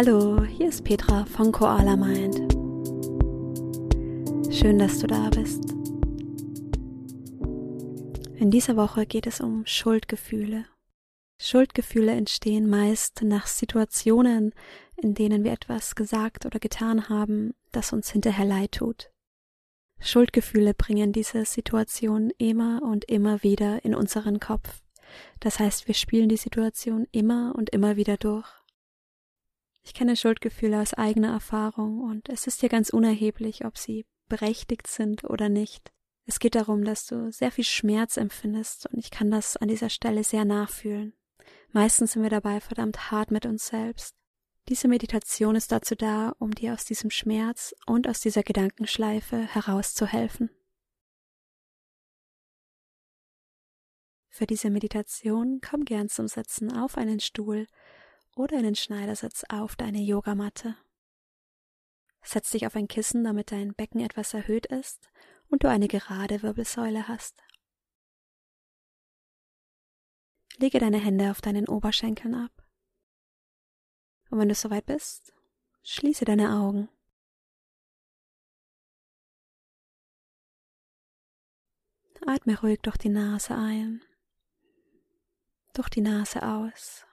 Hallo, hier ist Petra von Koala Mind. Schön, dass du da bist. In dieser Woche geht es um Schuldgefühle. Schuldgefühle entstehen meist nach Situationen, in denen wir etwas gesagt oder getan haben, das uns hinterher leid tut. Schuldgefühle bringen diese Situation immer und immer wieder in unseren Kopf. Das heißt, wir spielen die Situation immer und immer wieder durch. Ich kenne Schuldgefühle aus eigener Erfahrung und es ist dir ganz unerheblich, ob sie berechtigt sind oder nicht. Es geht darum, dass du sehr viel Schmerz empfindest und ich kann das an dieser Stelle sehr nachfühlen. Meistens sind wir dabei verdammt hart mit uns selbst. Diese Meditation ist dazu da, um dir aus diesem Schmerz und aus dieser Gedankenschleife herauszuhelfen. Für diese Meditation komm gern zum Sitzen auf einen Stuhl oder einen Schneidersitz auf deine Yogamatte. Setz dich auf ein Kissen, damit dein Becken etwas erhöht ist und du eine gerade Wirbelsäule hast. Lege deine Hände auf deinen Oberschenkeln ab. Und wenn du soweit bist, schließe deine Augen. Atme ruhig durch die Nase ein, durch die Nase aus.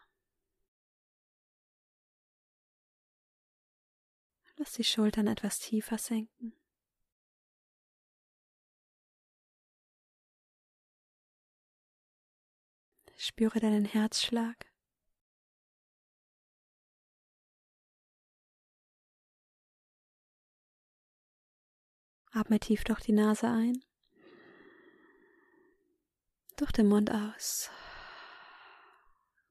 Lass die Schultern etwas tiefer senken. Spüre deinen Herzschlag. Atme tief durch die Nase ein, durch den Mund aus.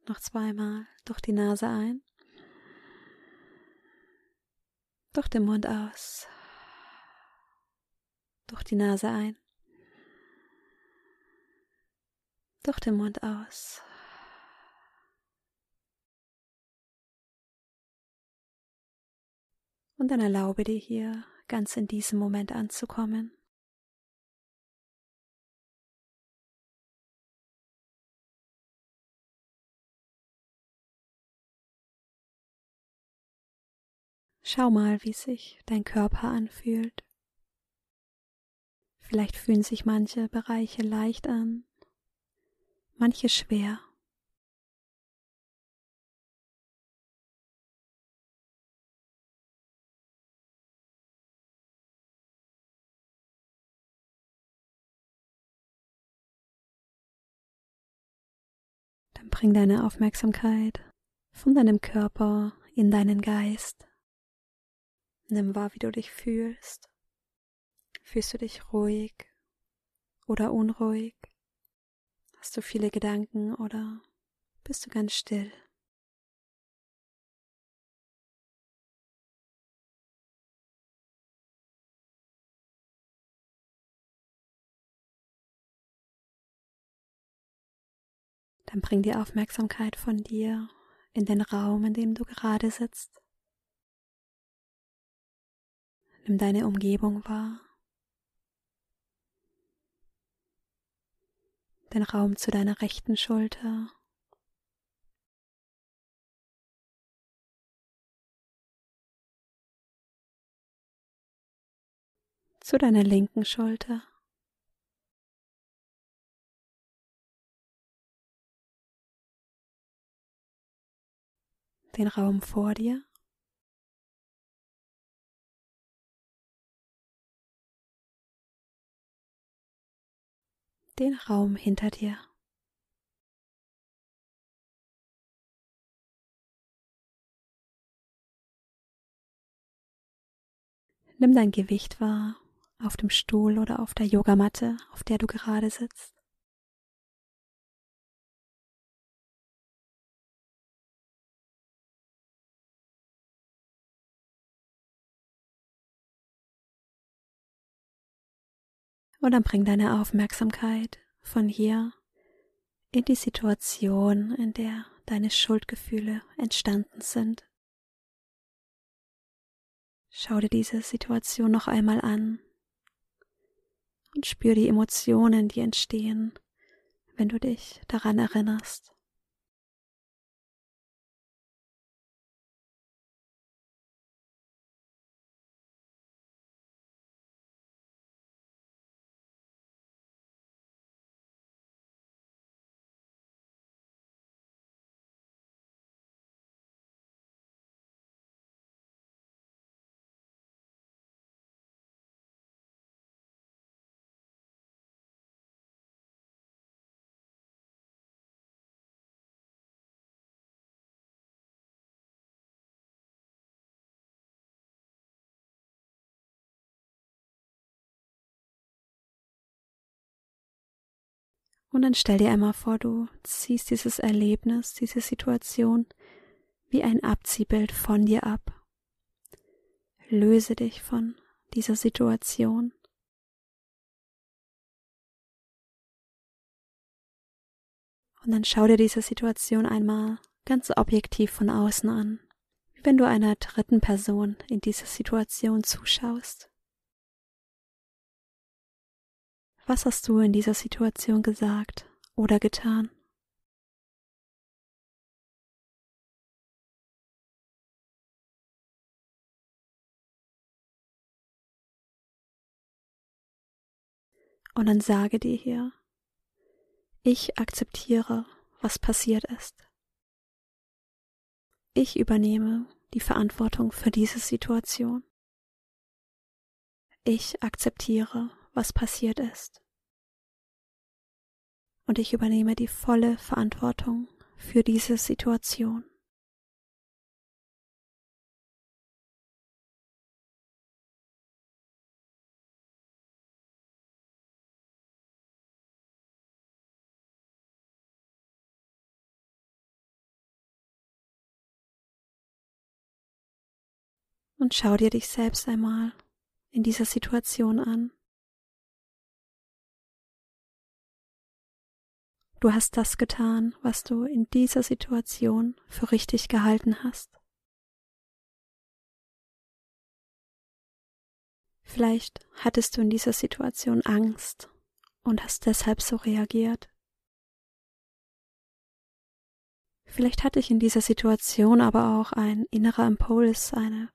Noch zweimal durch die Nase ein durch den Mund aus, durch die Nase ein, durch den Mund aus. Und dann erlaube dir hier ganz in diesem Moment anzukommen. Schau mal, wie sich dein Körper anfühlt. Vielleicht fühlen sich manche Bereiche leicht an, manche schwer. Dann bring deine Aufmerksamkeit von deinem Körper in deinen Geist. Nimm wahr, wie du dich fühlst. Fühlst du dich ruhig oder unruhig? Hast du viele Gedanken oder bist du ganz still? Dann bring die Aufmerksamkeit von dir in den Raum, in dem du gerade sitzt. Nimm deine Umgebung wahr. Den Raum zu deiner rechten Schulter. Zu deiner linken Schulter. Den Raum vor dir. Den Raum hinter dir. Nimm dein Gewicht wahr auf dem Stuhl oder auf der Yogamatte, auf der du gerade sitzt. Und dann bring deine Aufmerksamkeit von hier in die Situation, in der deine Schuldgefühle entstanden sind. Schau dir diese Situation noch einmal an und spür die Emotionen, die entstehen, wenn du dich daran erinnerst. Und dann stell dir einmal vor, du ziehst dieses Erlebnis, diese Situation wie ein Abziehbild von dir ab. Löse dich von dieser Situation. Und dann schau dir diese Situation einmal ganz objektiv von außen an, wie wenn du einer dritten Person in dieser Situation zuschaust. Was hast du in dieser Situation gesagt oder getan? Und dann sage dir hier, ich akzeptiere, was passiert ist. Ich übernehme die Verantwortung für diese Situation. Ich akzeptiere, was passiert ist. Und ich übernehme die volle Verantwortung für diese Situation. Und schau dir dich selbst einmal in dieser Situation an. Du hast das getan, was du in dieser Situation für richtig gehalten hast. Vielleicht hattest du in dieser Situation Angst und hast deshalb so reagiert. Vielleicht hatte ich in dieser Situation aber auch ein innerer Impuls, eine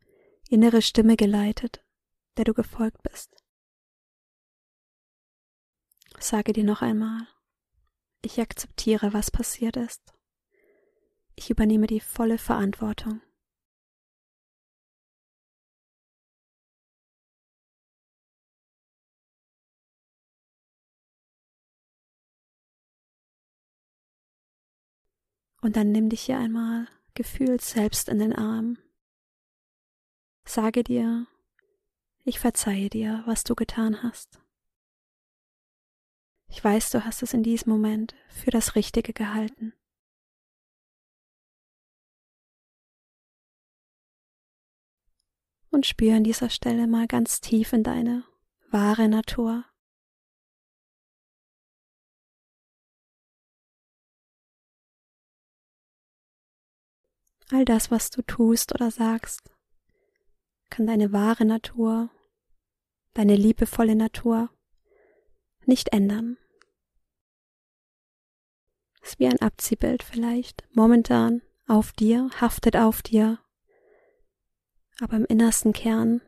innere Stimme geleitet, der du gefolgt bist. Sage dir noch einmal, ich akzeptiere, was passiert ist. Ich übernehme die volle Verantwortung. Und dann nimm dich hier einmal gefühlt selbst in den Arm. Sage dir, ich verzeihe dir, was du getan hast. Ich weiß, du hast es in diesem Moment für das Richtige gehalten. Und spür an dieser Stelle mal ganz tief in deine wahre Natur. All das, was du tust oder sagst, kann deine wahre Natur, deine liebevolle Natur nicht ändern. Ist wie ein Abziehbild vielleicht, momentan auf dir, haftet auf dir, aber im innersten Kern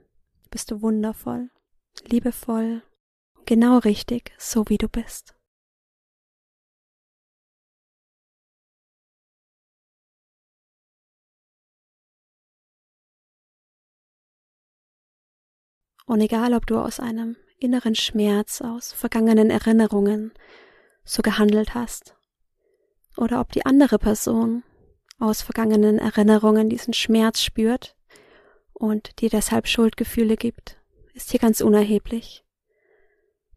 bist du wundervoll, liebevoll, genau richtig, so wie du bist. Und egal, ob du aus einem inneren Schmerz, aus vergangenen Erinnerungen so gehandelt hast, oder ob die andere Person aus vergangenen Erinnerungen diesen Schmerz spürt und dir deshalb Schuldgefühle gibt, ist hier ganz unerheblich.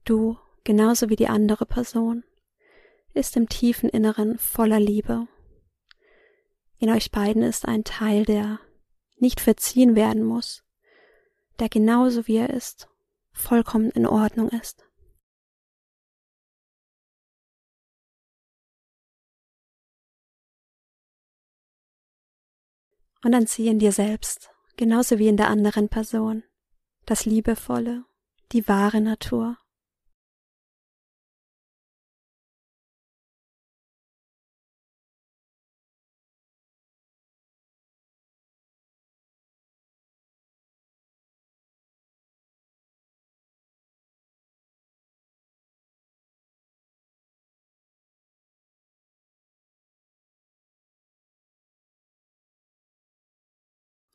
Du, genauso wie die andere Person, ist im tiefen Inneren voller Liebe. In euch beiden ist ein Teil, der nicht verziehen werden muss, der genauso wie er ist, vollkommen in Ordnung ist. Und dann zieh in dir selbst, genauso wie in der anderen Person, das Liebevolle, die wahre Natur.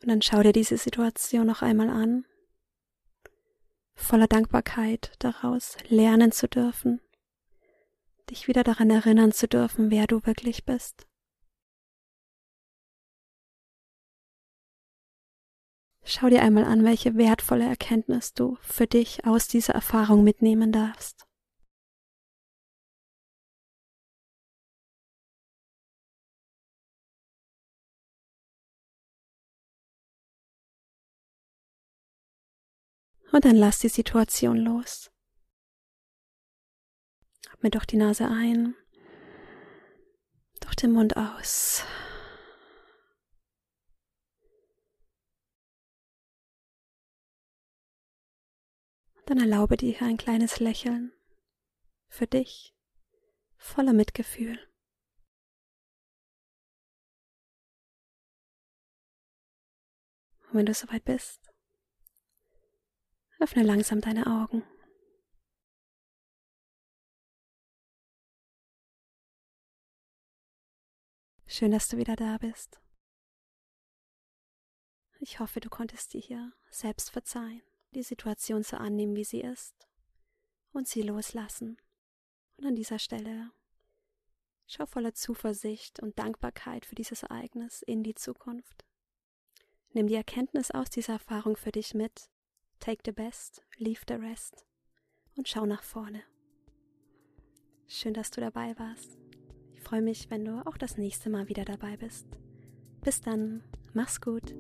Und dann schau dir diese Situation noch einmal an, voller Dankbarkeit daraus lernen zu dürfen, dich wieder daran erinnern zu dürfen, wer du wirklich bist. Schau dir einmal an, welche wertvolle Erkenntnis du für dich aus dieser Erfahrung mitnehmen darfst. Und dann lass die Situation los. Atme durch die Nase ein, durch den Mund aus. Dann erlaube dir ein kleines Lächeln für dich, voller Mitgefühl. Und wenn du soweit bist, öffne langsam deine Augen. Schön, dass du wieder da bist. Ich hoffe, du konntest dir hier selbst verzeihen die Situation so annehmen, wie sie ist und sie loslassen. Und an dieser Stelle schau voller Zuversicht und Dankbarkeit für dieses Ereignis in die Zukunft. Nimm die Erkenntnis aus dieser Erfahrung für dich mit. Take the best, leave the rest und schau nach vorne. Schön, dass du dabei warst. Ich freue mich, wenn du auch das nächste Mal wieder dabei bist. Bis dann, mach's gut.